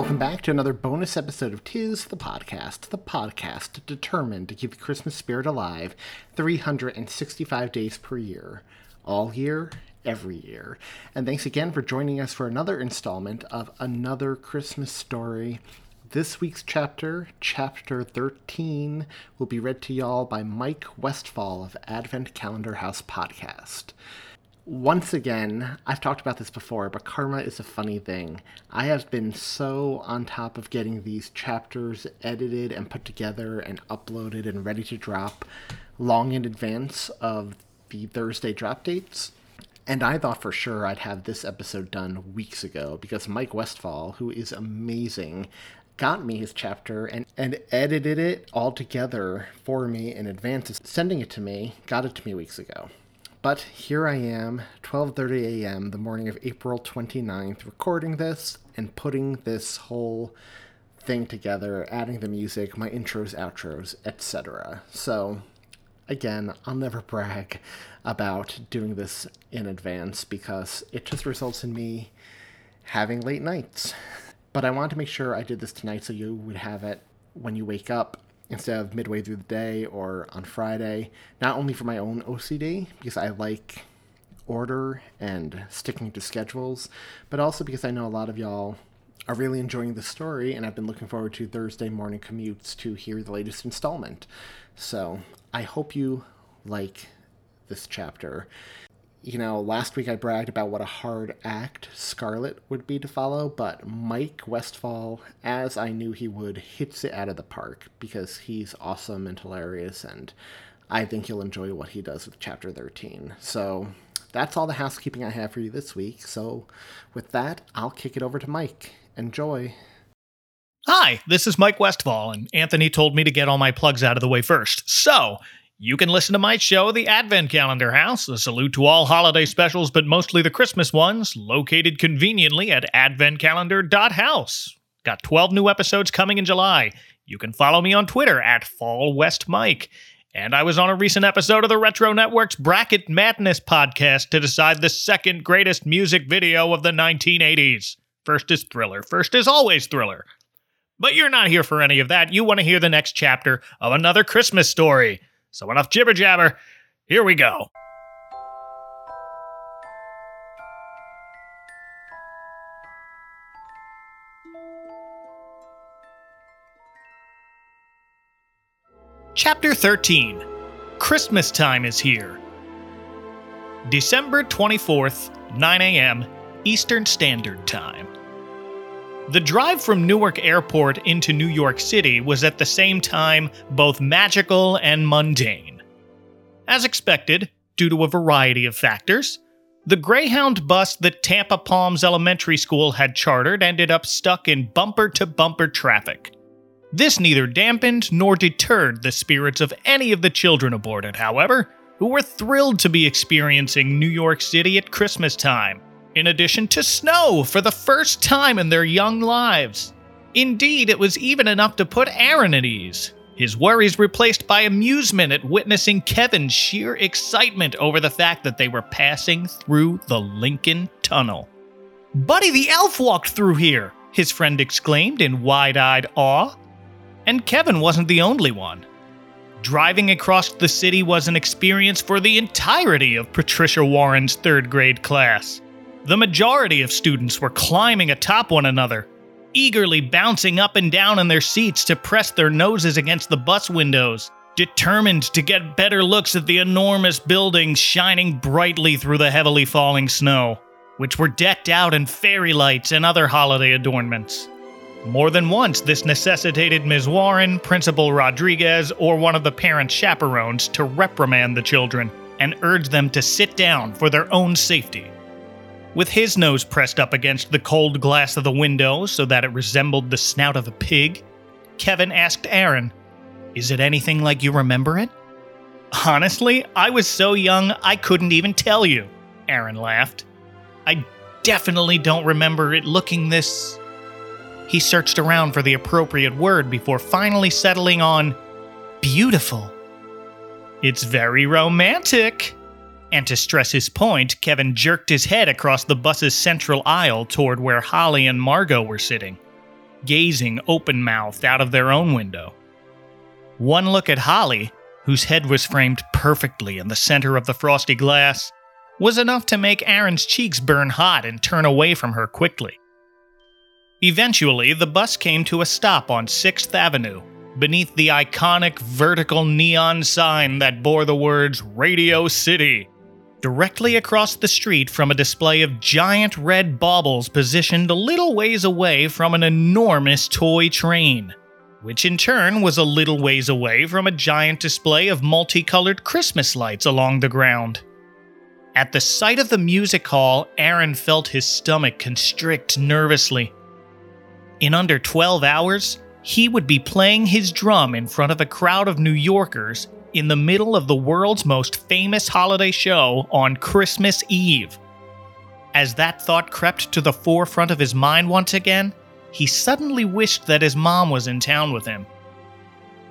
Welcome back to another bonus episode of Tis the Podcast, the podcast determined to keep the Christmas spirit alive 365 days per year, all year, every year. And thanks again for joining us for another installment of Another Christmas Story. This week's chapter, chapter 13, will be read to y'all by Mike Westfall of Advent Calendar House Podcast once again, I've talked about this before, but karma is a funny thing. I have been so on top of getting these chapters edited and put together and uploaded and ready to drop long in advance of the Thursday drop dates. And I thought for sure I'd have this episode done weeks ago because Mike Westfall, who is amazing, got me his chapter and, and edited it all together for me in advance of sending it to me, got it to me weeks ago. But here I am, 12:30 a.m. the morning of April 29th, recording this and putting this whole thing together, adding the music, my intros, outros, etc. So, again, I'll never brag about doing this in advance because it just results in me having late nights. But I wanted to make sure I did this tonight so you would have it when you wake up instead of midway through the day or on Friday, not only for my own OCD, because I like order and sticking to schedules, but also because I know a lot of y'all are really enjoying the story and I've been looking forward to Thursday morning commutes to hear the latest installment. So I hope you like this chapter you know, last week I bragged about what a hard act Scarlet would be to follow, but Mike Westfall, as I knew he would, hits it out of the park because he's awesome and hilarious, and I think you'll enjoy what he does with Chapter 13. So that's all the housekeeping I have for you this week. So with that, I'll kick it over to Mike. Enjoy. Hi, this is Mike Westfall, and Anthony told me to get all my plugs out of the way first. So, you can listen to my show, The Advent Calendar House, a salute to all holiday specials, but mostly the Christmas ones, located conveniently at adventcalendar.house. Got 12 new episodes coming in July. You can follow me on Twitter at FallWestMike. And I was on a recent episode of the Retro Network's Bracket Madness podcast to decide the second greatest music video of the 1980s. First is Thriller. First is always Thriller. But you're not here for any of that. You want to hear the next chapter of another Christmas story. So enough jibber jabber. Here we go. Chapter 13 Christmas Time is Here. December 24th, 9 a.m., Eastern Standard Time. The drive from Newark Airport into New York City was at the same time both magical and mundane. As expected, due to a variety of factors, the Greyhound bus that Tampa Palms Elementary School had chartered ended up stuck in bumper to bumper traffic. This neither dampened nor deterred the spirits of any of the children aboard it, however, who were thrilled to be experiencing New York City at Christmas time in addition to snow for the first time in their young lives. Indeed, it was even enough to put Aaron at ease, his worries replaced by amusement at witnessing Kevin's sheer excitement over the fact that they were passing through the Lincoln Tunnel. Buddy the elf walked through here, his friend exclaimed in wide eyed awe. And Kevin wasn't the only one. Driving across the city was an experience for the entirety of Patricia Warren's third grade class. The majority of students were climbing atop one another, eagerly bouncing up and down in their seats to press their noses against the bus windows, determined to get better looks at the enormous buildings shining brightly through the heavily falling snow, which were decked out in fairy lights and other holiday adornments. More than once, this necessitated Ms. Warren, Principal Rodriguez, or one of the parents' chaperones to reprimand the children and urge them to sit down for their own safety. With his nose pressed up against the cold glass of the window so that it resembled the snout of a pig, Kevin asked Aaron, Is it anything like you remember it? Honestly, I was so young I couldn't even tell you, Aaron laughed. I definitely don't remember it looking this. He searched around for the appropriate word before finally settling on beautiful. It's very romantic. And to stress his point, Kevin jerked his head across the bus's central aisle toward where Holly and Margot were sitting, gazing open mouthed out of their own window. One look at Holly, whose head was framed perfectly in the center of the frosty glass, was enough to make Aaron's cheeks burn hot and turn away from her quickly. Eventually, the bus came to a stop on 6th Avenue, beneath the iconic vertical neon sign that bore the words Radio City. Directly across the street from a display of giant red baubles positioned a little ways away from an enormous toy train, which in turn was a little ways away from a giant display of multicolored Christmas lights along the ground. At the sight of the music hall, Aaron felt his stomach constrict nervously. In under 12 hours, he would be playing his drum in front of a crowd of New Yorkers in the middle of the world's most famous holiday show on Christmas Eve. As that thought crept to the forefront of his mind once again, he suddenly wished that his mom was in town with him.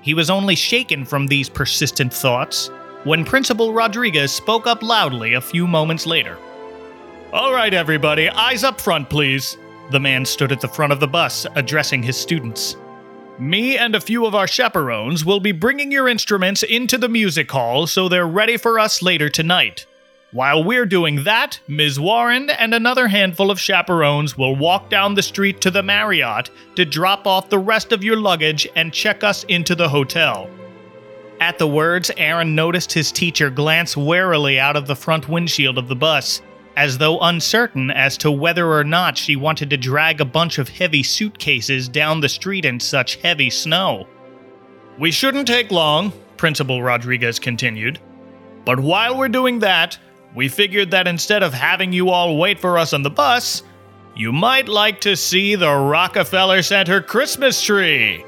He was only shaken from these persistent thoughts when Principal Rodriguez spoke up loudly a few moments later. All right, everybody, eyes up front, please. The man stood at the front of the bus, addressing his students. Me and a few of our chaperones will be bringing your instruments into the music hall so they're ready for us later tonight. While we're doing that, Ms. Warren and another handful of chaperones will walk down the street to the Marriott to drop off the rest of your luggage and check us into the hotel. At the words, Aaron noticed his teacher glance warily out of the front windshield of the bus as though uncertain as to whether or not she wanted to drag a bunch of heavy suitcases down the street in such heavy snow. We shouldn't take long, Principal Rodriguez continued. But while we're doing that, we figured that instead of having you all wait for us on the bus, you might like to see the Rockefeller Center Christmas tree.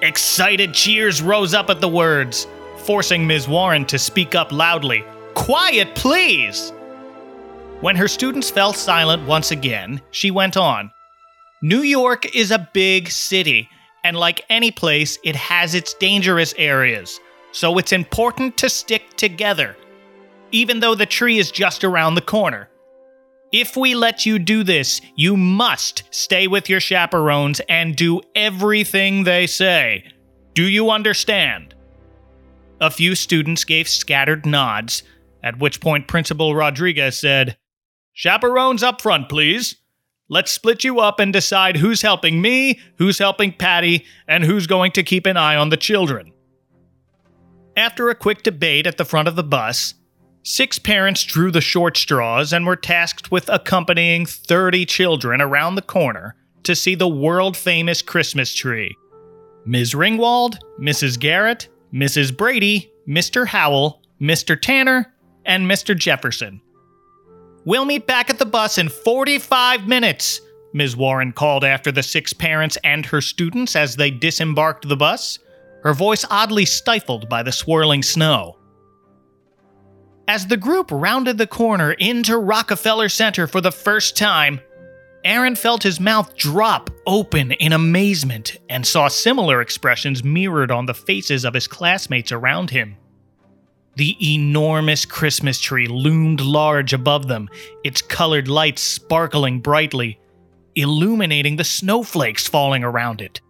Excited cheers rose up at the words, forcing Ms. Warren to speak up loudly. Quiet, please! When her students fell silent once again, she went on New York is a big city, and like any place, it has its dangerous areas, so it's important to stick together, even though the tree is just around the corner. If we let you do this, you must stay with your chaperones and do everything they say. Do you understand? A few students gave scattered nods, at which point Principal Rodriguez said, Chaperones up front, please. Let's split you up and decide who's helping me, who's helping Patty, and who's going to keep an eye on the children. After a quick debate at the front of the bus, six parents drew the short straws and were tasked with accompanying 30 children around the corner to see the world famous Christmas tree. Ms. Ringwald, Mrs. Garrett, Mrs. Brady, Mr. Howell, Mr. Tanner, and Mr. Jefferson. We'll meet back at the bus in 45 minutes, Ms. Warren called after the six parents and her students as they disembarked the bus, her voice oddly stifled by the swirling snow. As the group rounded the corner into Rockefeller Center for the first time, Aaron felt his mouth drop open in amazement and saw similar expressions mirrored on the faces of his classmates around him. The enormous Christmas tree loomed large above them, its colored lights sparkling brightly, illuminating the snowflakes falling around it.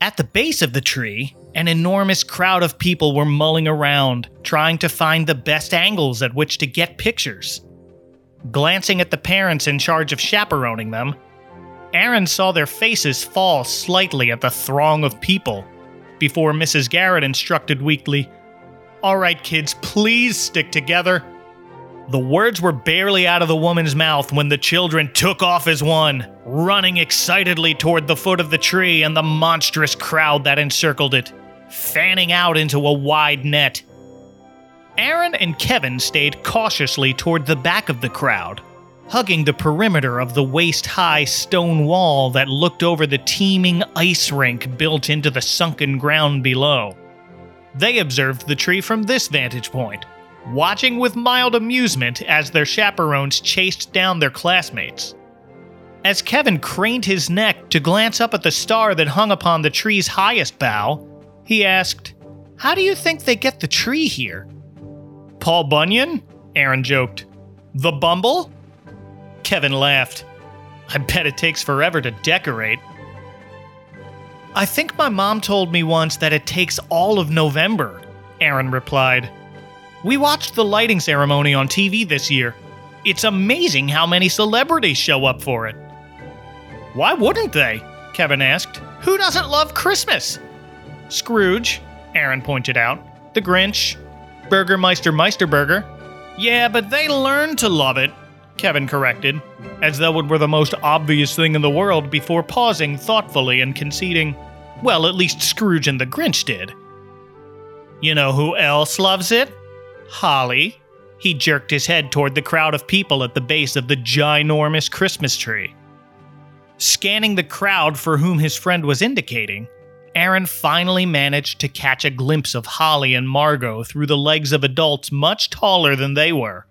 At the base of the tree, an enormous crowd of people were mulling around, trying to find the best angles at which to get pictures. Glancing at the parents in charge of chaperoning them, Aaron saw their faces fall slightly at the throng of people before Mrs. Garrett instructed weakly, All right, kids, please stick together. The words were barely out of the woman's mouth when the children took off as one, running excitedly toward the foot of the tree and the monstrous crowd that encircled it, fanning out into a wide net. Aaron and Kevin stayed cautiously toward the back of the crowd, hugging the perimeter of the waist high stone wall that looked over the teeming ice rink built into the sunken ground below. They observed the tree from this vantage point watching with mild amusement as their chaperones chased down their classmates. As Kevin craned his neck to glance up at the star that hung upon the tree's highest bough, he asked, How do you think they get the tree here? Paul Bunyan? Aaron joked. The Bumble? Kevin laughed. I bet it takes forever to decorate. I think my mom told me once that it takes all of November, Aaron replied. We watched the lighting ceremony on TV this year. It's amazing how many celebrities show up for it. Why wouldn't they? Kevin asked. Who doesn't love Christmas? Scrooge, Aaron pointed out. The Grinch. Burgermeister Meisterburger. Yeah, but they learn to love it, Kevin corrected, as though it were the most obvious thing in the world before pausing thoughtfully and conceding, well, at least Scrooge and the Grinch did. You know who else loves it? Holly. He jerked his head toward the crowd of people at the base of the ginormous Christmas tree. Scanning the crowd for whom his friend was indicating, Aaron finally managed to catch a glimpse of Holly and Margot through the legs of adults much taller than they were.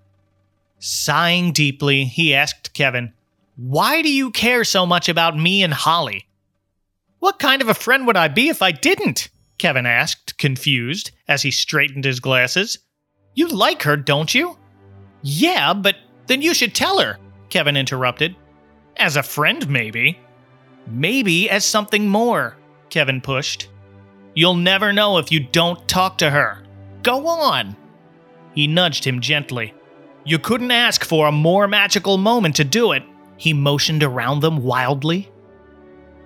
Sighing deeply, he asked Kevin, Why do you care so much about me and Holly? What kind of a friend would I be if I didn't? Kevin asked, confused, as he straightened his glasses. You like her, don't you? Yeah, but then you should tell her, Kevin interrupted. As a friend, maybe. Maybe as something more, Kevin pushed. You'll never know if you don't talk to her. Go on. He nudged him gently. You couldn't ask for a more magical moment to do it. He motioned around them wildly.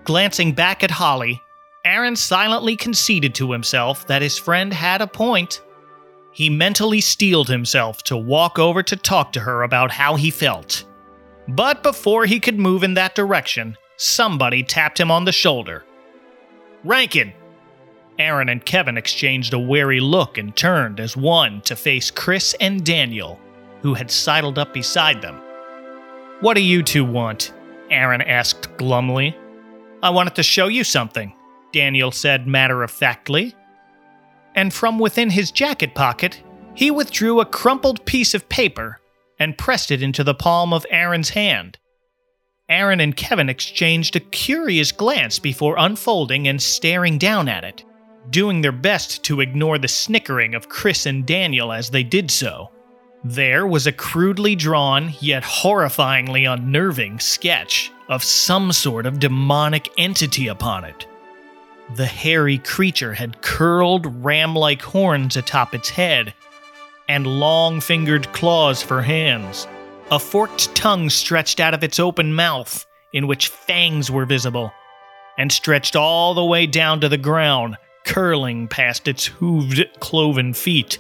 Glancing back at Holly, Aaron silently conceded to himself that his friend had a point. He mentally steeled himself to walk over to talk to her about how he felt. But before he could move in that direction, somebody tapped him on the shoulder. Rankin! Aaron and Kevin exchanged a wary look and turned as one to face Chris and Daniel, who had sidled up beside them. What do you two want? Aaron asked glumly. I wanted to show you something, Daniel said matter of factly and from within his jacket pocket, he withdrew a crumpled piece of paper and pressed it into the palm of Aaron's hand. Aaron and Kevin exchanged a curious glance before unfolding and staring down at it, doing their best to ignore the snickering of Chris and Daniel as they did so. There was a crudely drawn, yet horrifyingly unnerving sketch of some sort of demonic entity upon it. The hairy creature had curled ram like horns atop its head, and long fingered claws for hands. A forked tongue stretched out of its open mouth, in which fangs were visible, and stretched all the way down to the ground, curling past its hooved, cloven feet.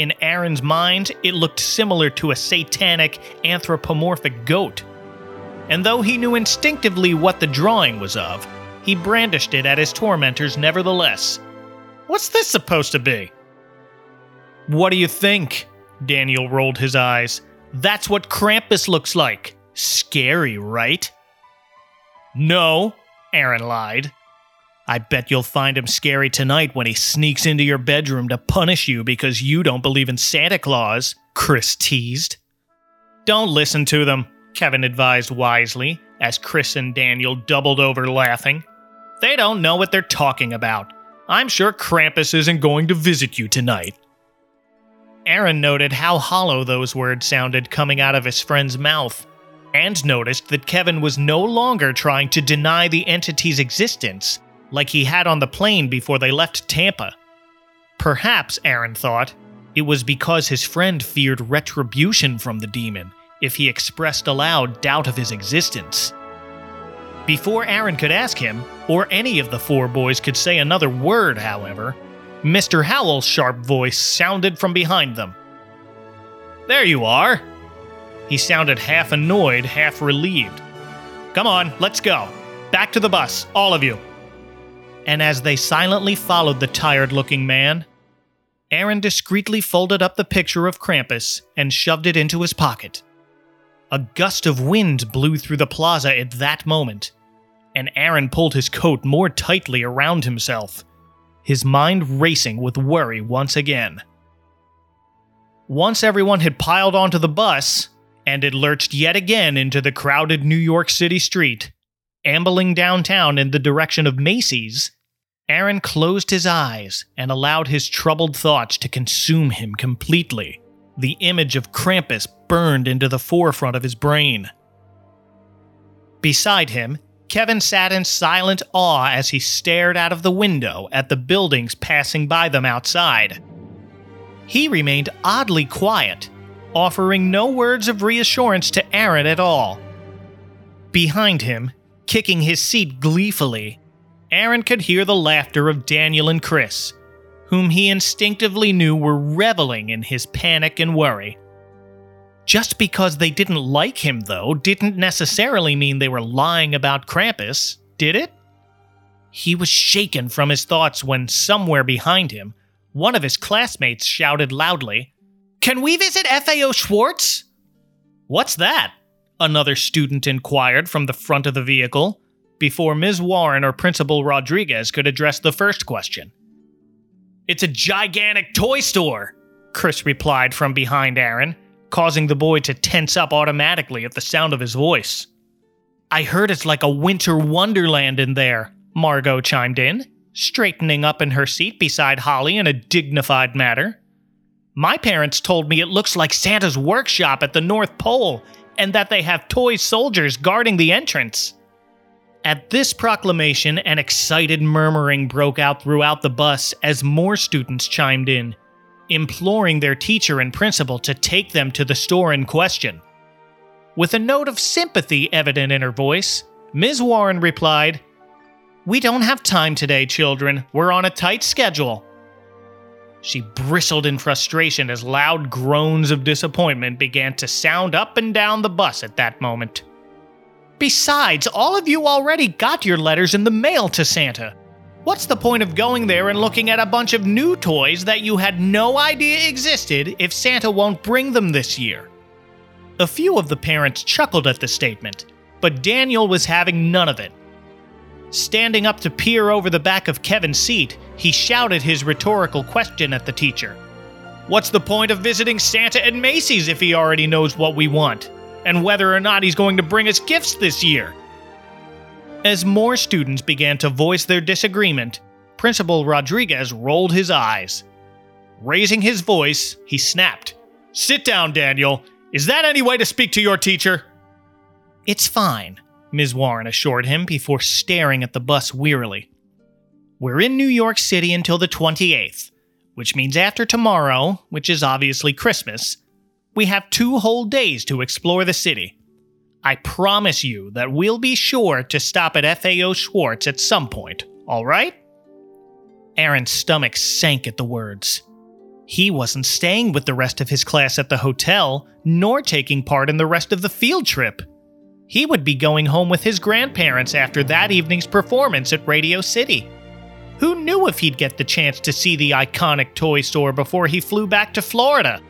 In Aaron's mind, it looked similar to a satanic, anthropomorphic goat. And though he knew instinctively what the drawing was of, he brandished it at his tormentors nevertheless. What's this supposed to be? What do you think? Daniel rolled his eyes. That's what Krampus looks like. Scary, right? No, Aaron lied. I bet you'll find him scary tonight when he sneaks into your bedroom to punish you because you don't believe in Santa Claus, Chris teased. Don't listen to them, Kevin advised wisely, as Chris and Daniel doubled over laughing. They don't know what they're talking about. I'm sure Krampus isn't going to visit you tonight. Aaron noted how hollow those words sounded coming out of his friend's mouth, and noticed that Kevin was no longer trying to deny the entity's existence, like he had on the plane before they left Tampa. Perhaps, Aaron thought, it was because his friend feared retribution from the demon if he expressed aloud doubt of his existence. Before Aaron could ask him, or any of the four boys could say another word, however, Mr. Howell's sharp voice sounded from behind them. There you are! He sounded half annoyed, half relieved. Come on, let's go. Back to the bus, all of you. And as they silently followed the tired looking man, Aaron discreetly folded up the picture of Krampus and shoved it into his pocket. A gust of wind blew through the plaza at that moment, and Aaron pulled his coat more tightly around himself, his mind racing with worry once again. Once everyone had piled onto the bus, and it lurched yet again into the crowded New York City street, ambling downtown in the direction of Macy's, Aaron closed his eyes and allowed his troubled thoughts to consume him completely. The image of Krampus burned into the forefront of his brain. Beside him, Kevin sat in silent awe as he stared out of the window at the buildings passing by them outside. He remained oddly quiet, offering no words of reassurance to Aaron at all. Behind him, kicking his seat gleefully, Aaron could hear the laughter of Daniel and Chris, whom he instinctively knew were reveling in his panic and worry. Just because they didn't like him, though, didn't necessarily mean they were lying about Krampus, did it? He was shaken from his thoughts when, somewhere behind him, one of his classmates shouted loudly, Can we visit FAO Schwarz? What's that? Another student inquired from the front of the vehicle, before Ms. Warren or Principal Rodriguez could address the first question. It's a gigantic toy store, Chris replied from behind Aaron, causing the boy to tense up automatically at the sound of his voice. I heard it's like a winter wonderland in there, Margot chimed in, straightening up in her seat beside Holly in a dignified manner. My parents told me it looks like Santa's workshop at the North Pole and that they have toy soldiers guarding the entrance. At this proclamation, an excited murmuring broke out throughout the bus as more students chimed in, imploring their teacher and principal to take them to the store in question. With a note of sympathy evident in her voice, Ms. Warren replied, We don't have time today, children. We're on a tight schedule. She bristled in frustration as loud groans of disappointment began to sound up and down the bus at that moment. Besides, all of you already got your letters in the mail to Santa. What's the point of going there and looking at a bunch of new toys that you had no idea existed if Santa won't bring them this year? A few of the parents chuckled at the statement, but Daniel was having none of it. Standing up to peer over the back of Kevin's seat, he shouted his rhetorical question at the teacher What's the point of visiting Santa and Macy's if he already knows what we want? And whether or not he's going to bring us gifts this year? As more students began to voice their disagreement, Principal Rodriguez rolled his eyes. Raising his voice, he snapped, Sit down, Daniel. Is that any way to speak to your teacher? It's fine, Ms. Warren assured him before staring at the bus wearily. We're in New York City until the 28th, which means after tomorrow, which is obviously Christmas, we have two whole days to explore the city. I promise you that we'll be sure to stop at FAO Schwarz at some point, all right? Aaron's stomach sank at the words. He wasn't staying with the rest of his class at the hotel, nor taking part in the rest of the field trip. He would be going home with his grandparents after that evening's performance at Radio City. Who knew if he'd get the chance to see the iconic toy store before he flew back to Florida?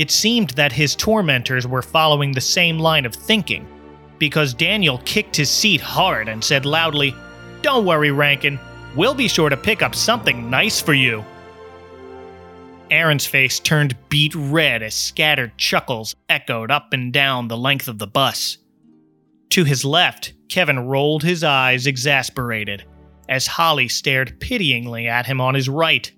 It seemed that his tormentors were following the same line of thinking, because Daniel kicked his seat hard and said loudly, Don't worry, Rankin, we'll be sure to pick up something nice for you. Aaron's face turned beet red as scattered chuckles echoed up and down the length of the bus. To his left, Kevin rolled his eyes exasperated as Holly stared pityingly at him on his right.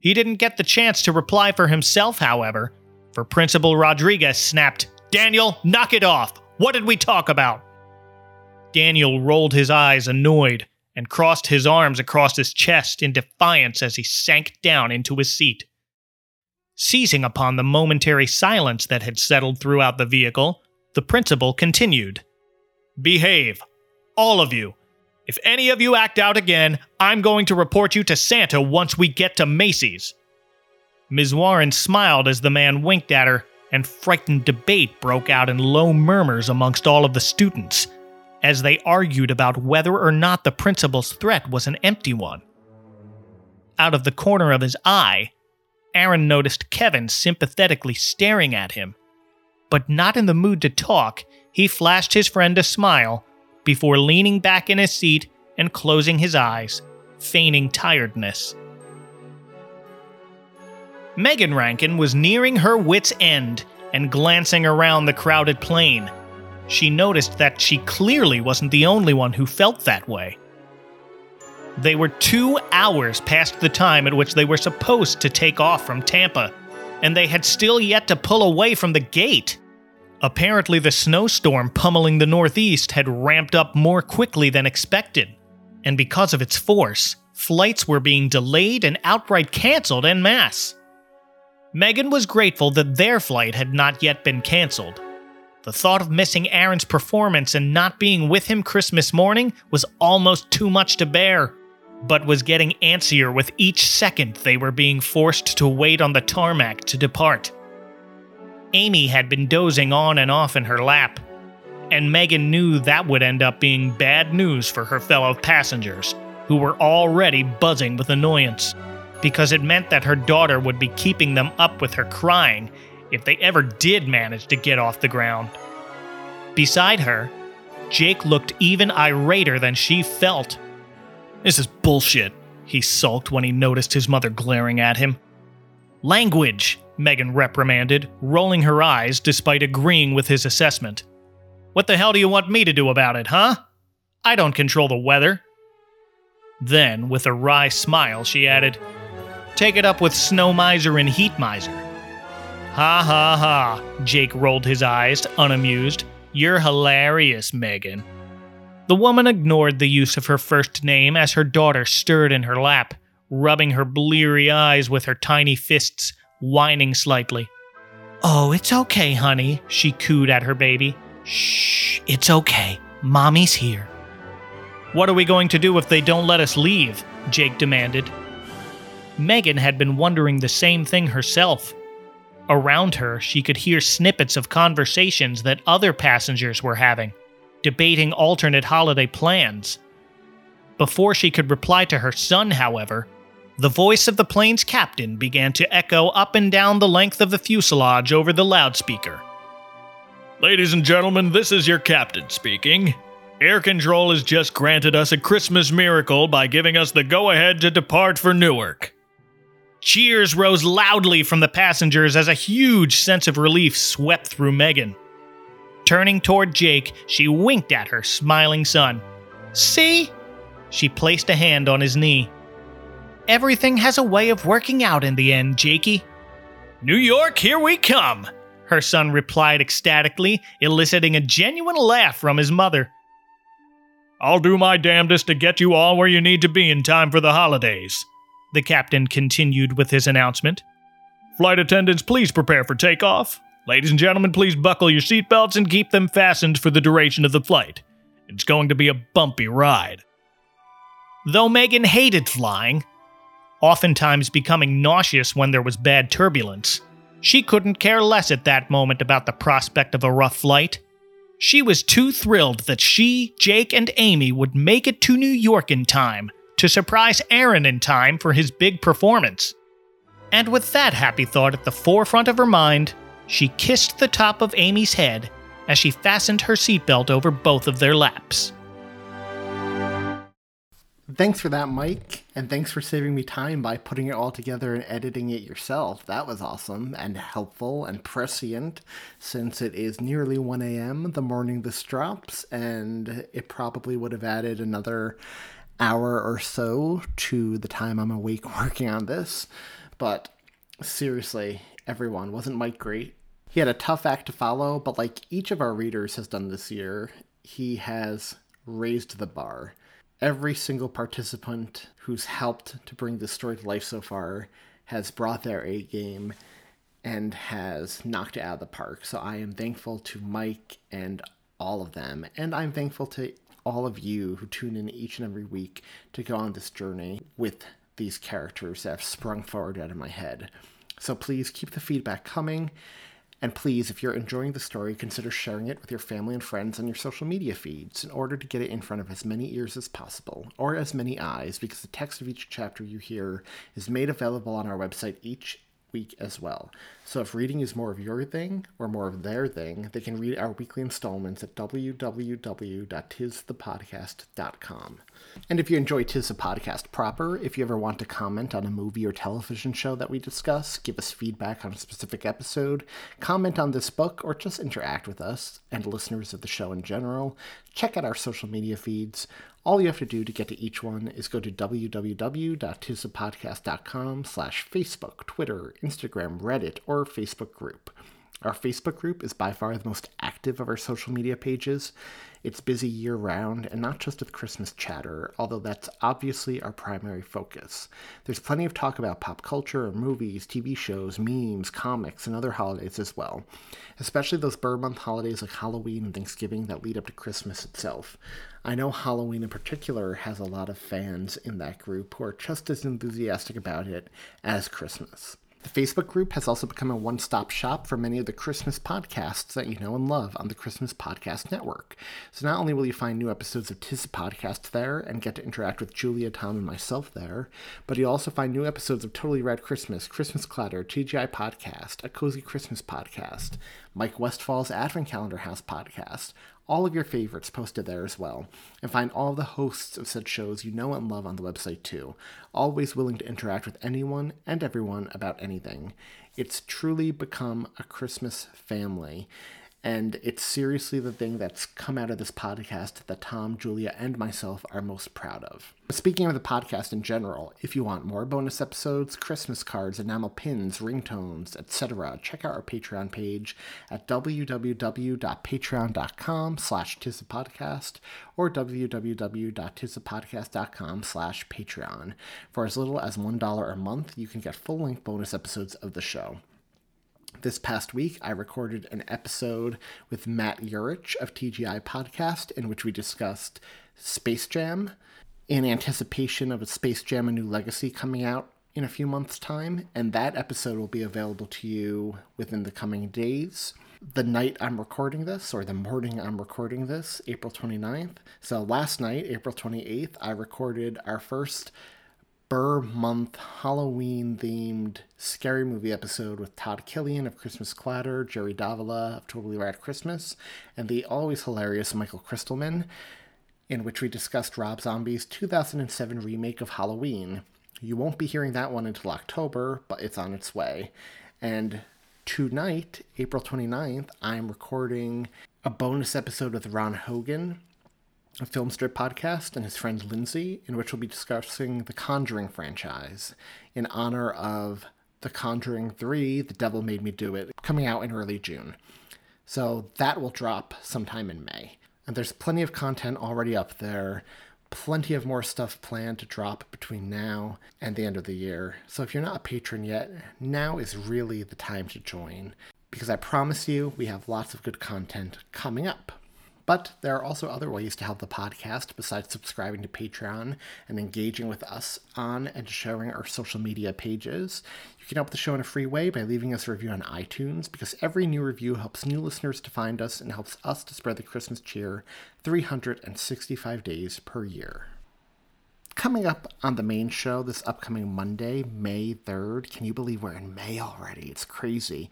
He didn't get the chance to reply for himself, however, for Principal Rodriguez snapped, Daniel, knock it off! What did we talk about? Daniel rolled his eyes, annoyed, and crossed his arms across his chest in defiance as he sank down into his seat. Seizing upon the momentary silence that had settled throughout the vehicle, the principal continued. Behave. All of you. If any of you act out again, I'm going to report you to Santa once we get to Macy's. Ms. Warren smiled as the man winked at her, and frightened debate broke out in low murmurs amongst all of the students as they argued about whether or not the principal's threat was an empty one. Out of the corner of his eye, Aaron noticed Kevin sympathetically staring at him. But not in the mood to talk, he flashed his friend a smile before leaning back in his seat and closing his eyes, feigning tiredness. Megan Rankin was nearing her wits' end and glancing around the crowded plane. She noticed that she clearly wasn't the only one who felt that way. They were two hours past the time at which they were supposed to take off from Tampa, and they had still yet to pull away from the gate. Apparently, the snowstorm pummeling the Northeast had ramped up more quickly than expected, and because of its force, flights were being delayed and outright canceled en masse. Megan was grateful that their flight had not yet been canceled. The thought of missing Aaron's performance and not being with him Christmas morning was almost too much to bear, but was getting antsier with each second they were being forced to wait on the tarmac to depart. Amy had been dozing on and off in her lap, and Megan knew that would end up being bad news for her fellow passengers, who were already buzzing with annoyance because it meant that her daughter would be keeping them up with her crying if they ever did manage to get off the ground. Beside her, Jake looked even irater than she felt. This is bullshit, he sulked when he noticed his mother glaring at him. Language, Megan reprimanded, rolling her eyes despite agreeing with his assessment. What the hell do you want me to do about it, huh? I don't control the weather. Then, with a wry smile, she added, Take it up with Snow Miser and Heat Miser. Ha ha ha, Jake rolled his eyes, unamused. You're hilarious, Megan. The woman ignored the use of her first name as her daughter stirred in her lap, rubbing her bleary eyes with her tiny fists, whining slightly. Oh, it's okay, honey, she cooed at her baby. Shh, it's okay. Mommy's here. What are we going to do if they don't let us leave? Jake demanded. Megan had been wondering the same thing herself. Around her, she could hear snippets of conversations that other passengers were having, debating alternate holiday plans. Before she could reply to her son, however, the voice of the plane's captain began to echo up and down the length of the fuselage over the loudspeaker. Ladies and gentlemen, this is your captain speaking. Air Control has just granted us a Christmas miracle by giving us the go ahead to depart for Newark. Cheers rose loudly from the passengers as a huge sense of relief swept through Megan. Turning toward Jake, she winked at her smiling son. See? She placed a hand on his knee. Everything has a way of working out in the end, Jakey. New York, here we come, her son replied ecstatically, eliciting a genuine laugh from his mother. I'll do my damnedest to get you all where you need to be in time for the holidays, the captain continued with his announcement. Flight attendants, please prepare for takeoff. Ladies and gentlemen, please buckle your seatbelts and keep them fastened for the duration of the flight. It's going to be a bumpy ride. Though Megan hated flying, oftentimes becoming nauseous when there was bad turbulence, she couldn't care less at that moment about the prospect of a rough flight. She was too thrilled that she, Jake, and Amy would make it to New York in time to surprise Aaron in time for his big performance. And with that happy thought at the forefront of her mind, she kissed the top of Amy's head as she fastened her seatbelt over both of their laps. Thanks for that, Mike, and thanks for saving me time by putting it all together and editing it yourself. That was awesome and helpful and prescient since it is nearly 1 a.m. the morning this drops, and it probably would have added another hour or so to the time I'm awake working on this. But seriously, everyone, wasn't Mike great? He had a tough act to follow, but like each of our readers has done this year, he has raised the bar. Every single participant who's helped to bring this story to life so far has brought their A game and has knocked it out of the park. So I am thankful to Mike and all of them. And I'm thankful to all of you who tune in each and every week to go on this journey with these characters that have sprung forward out of my head. So please keep the feedback coming. And please, if you're enjoying the story, consider sharing it with your family and friends on your social media feeds in order to get it in front of as many ears as possible, or as many eyes, because the text of each chapter you hear is made available on our website each week as well. So if reading is more of your thing or more of their thing, they can read our weekly installments at www.tisthepodcast.com. And if you enjoy Tis the Podcast proper, if you ever want to comment on a movie or television show that we discuss, give us feedback on a specific episode, comment on this book, or just interact with us and listeners of the show in general, check out our social media feeds. All you have to do to get to each one is go to www.tisthepodcast.com slash Facebook, Twitter, Instagram, Reddit, or Facebook group. Our Facebook group is by far the most active of our social media pages. It's busy year round and not just with Christmas chatter, although that's obviously our primary focus. There's plenty of talk about pop culture, movies, TV shows, memes, comics, and other holidays as well, especially those Burr month holidays like Halloween and Thanksgiving that lead up to Christmas itself. I know Halloween in particular has a lot of fans in that group who are just as enthusiastic about it as Christmas. The Facebook group has also become a one stop shop for many of the Christmas podcasts that you know and love on the Christmas Podcast Network. So not only will you find new episodes of Tis Podcast there and get to interact with Julia, Tom, and myself there, but you'll also find new episodes of Totally Rad Christmas, Christmas Clatter, TGI Podcast, A Cozy Christmas Podcast, Mike Westfall's Advent Calendar House Podcast, all of your favorites posted there as well, and find all the hosts of said shows you know and love on the website too, always willing to interact with anyone and everyone about anything. It's truly become a Christmas family, and it's seriously the thing that's come out of this podcast that Tom, Julia, and myself are most proud of. Speaking of the podcast in general, if you want more bonus episodes, Christmas cards, enamel pins, ringtones, etc., check out our Patreon page at www.patreon.com slash tisthepodcast or www.tisthepodcast.com slash patreon. For as little as $1 a month, you can get full-length bonus episodes of the show. This past week, I recorded an episode with Matt Urich of TGI Podcast in which we discussed Space Jam in anticipation of a Space Jam A New Legacy coming out in a few months' time, and that episode will be available to you within the coming days. The night I'm recording this, or the morning I'm recording this, April 29th. So last night, April 28th, I recorded our first Burr month Halloween themed scary movie episode with Todd Killian of Christmas Clatter, Jerry Davila of Totally Rad Christmas, and the always hilarious Michael Christelman, in which we discussed Rob Zombie's 2007 remake of Halloween. You won't be hearing that one until October, but it's on its way. And tonight, April 29th, I'm recording a bonus episode with Ron Hogan a film strip podcast and his friend Lindsay, in which we'll be discussing the Conjuring franchise in honor of The Conjuring 3, The Devil Made Me Do It, coming out in early June. So that will drop sometime in May. And there's plenty of content already up there, plenty of more stuff planned to drop between now and the end of the year. So if you're not a patron yet, now is really the time to join, because I promise you we have lots of good content coming up. But there are also other ways to help the podcast besides subscribing to Patreon and engaging with us on and sharing our social media pages. You can help the show in a free way by leaving us a review on iTunes because every new review helps new listeners to find us and helps us to spread the Christmas cheer 365 days per year. Coming up on the main show this upcoming Monday, May 3rd. Can you believe we're in May already? It's crazy.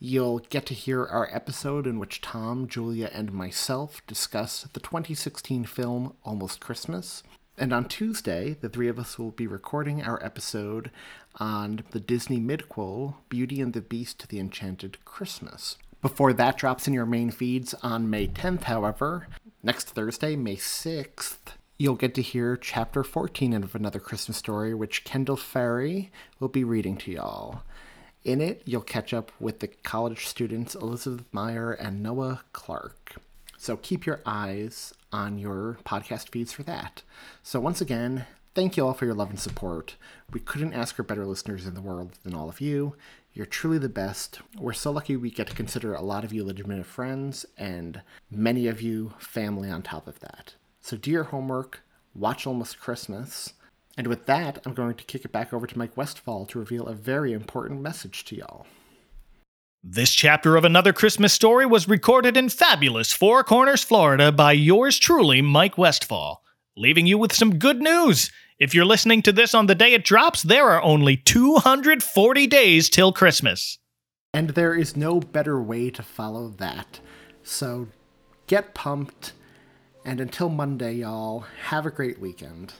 You'll get to hear our episode in which Tom, Julia, and myself discuss the 2016 film Almost Christmas. And on Tuesday, the three of us will be recording our episode on the Disney midquel Beauty and the Beast The Enchanted Christmas. Before that drops in your main feeds on May 10th, however, next Thursday, May 6th, You'll get to hear chapter 14 of Another Christmas Story, which Kendall Farrae will be reading to y'all. In it, you'll catch up with the college students Elizabeth Meyer and Noah Clarke. So keep your eyes on your podcast feeds for that. So, once again, thank you all for your love and support. We couldn't ask for better listeners in the world than all of you. You're truly the best. We're so lucky we get to consider a lot of you legitimate friends and many of you family on top of that. So do your homework, watch Almost Christmas. And with that, I'm going to kick it back over to Mike Westfall to reveal a very important message to y'all. This chapter of Another Christmas Story was recorded in fabulous Four Corners, Florida by yours truly, Mike Westfall, leaving you with some good news. If you're listening to this on the day it drops, there are only 240 days till Christmas. And there is no better way to follow that. So get pumped, and until Monday, y'all, have a great weekend.